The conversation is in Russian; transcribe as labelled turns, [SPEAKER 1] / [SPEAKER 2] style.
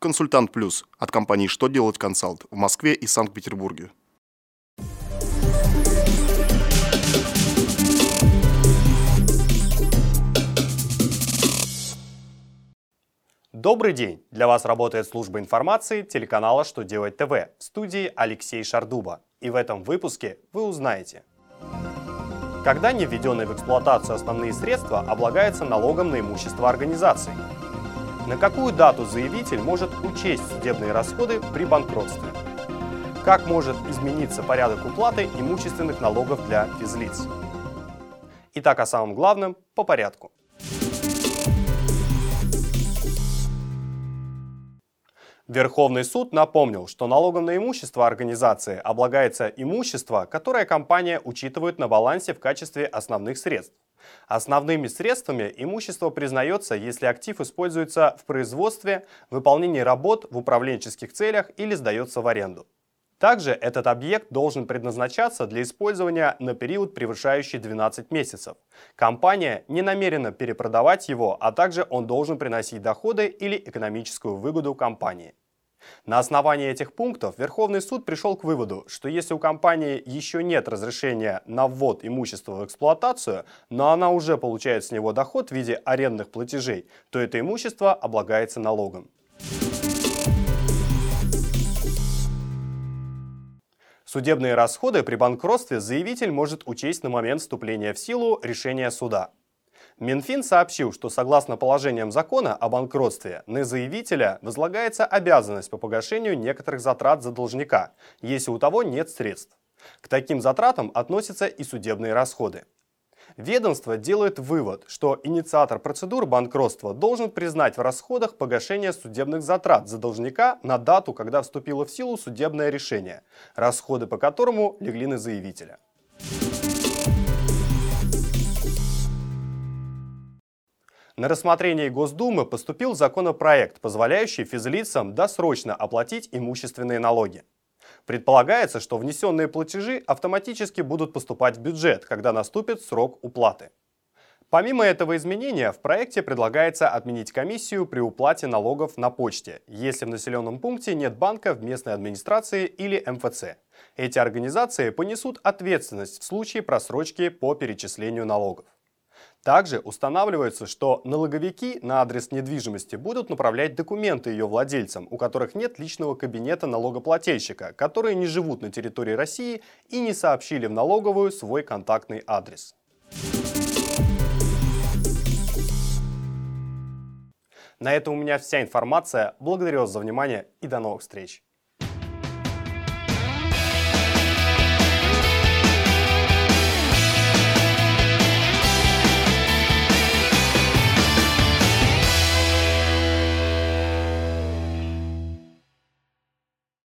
[SPEAKER 1] Консультант Плюс от компании «Что делать консалт» в Москве и Санкт-Петербурге.
[SPEAKER 2] Добрый день! Для вас работает служба информации телеканала «Что делать ТВ» в студии Алексей Шардуба. И в этом выпуске вы узнаете – когда не введенные в эксплуатацию основные средства облагаются налогом на имущество организации. На какую дату заявитель может учесть судебные расходы при банкротстве? Как может измениться порядок уплаты имущественных налогов для физлиц? Итак, о самом главном по порядку. Верховный суд напомнил, что налогом на имущество организации облагается имущество, которое компания учитывает на балансе в качестве основных средств. Основными средствами имущество признается, если актив используется в производстве, выполнении работ в управленческих целях или сдается в аренду. Также этот объект должен предназначаться для использования на период, превышающий 12 месяцев. Компания не намерена перепродавать его, а также он должен приносить доходы или экономическую выгоду компании. На основании этих пунктов Верховный суд пришел к выводу, что если у компании еще нет разрешения на ввод имущества в эксплуатацию, но она уже получает с него доход в виде арендных платежей, то это имущество облагается налогом. Судебные расходы при банкротстве заявитель может учесть на момент вступления в силу решения суда. Минфин сообщил, что согласно положениям закона о банкротстве на заявителя возлагается обязанность по погашению некоторых затрат за должника, если у того нет средств. К таким затратам относятся и судебные расходы. Ведомство делает вывод, что инициатор процедур банкротства должен признать в расходах погашение судебных затрат за должника на дату, когда вступило в силу судебное решение, расходы по которому легли на заявителя. На рассмотрение Госдумы поступил законопроект, позволяющий физлицам досрочно оплатить имущественные налоги. Предполагается, что внесенные платежи автоматически будут поступать в бюджет, когда наступит срок уплаты. Помимо этого изменения, в проекте предлагается отменить комиссию при уплате налогов на почте, если в населенном пункте нет банка в местной администрации или МФЦ. Эти организации понесут ответственность в случае просрочки по перечислению налогов. Также устанавливается, что налоговики на адрес недвижимости будут направлять документы ее владельцам, у которых нет личного кабинета налогоплательщика, которые не живут на территории России и не сообщили в налоговую свой контактный адрес. На этом у меня вся информация. Благодарю вас за внимание и до новых встреч.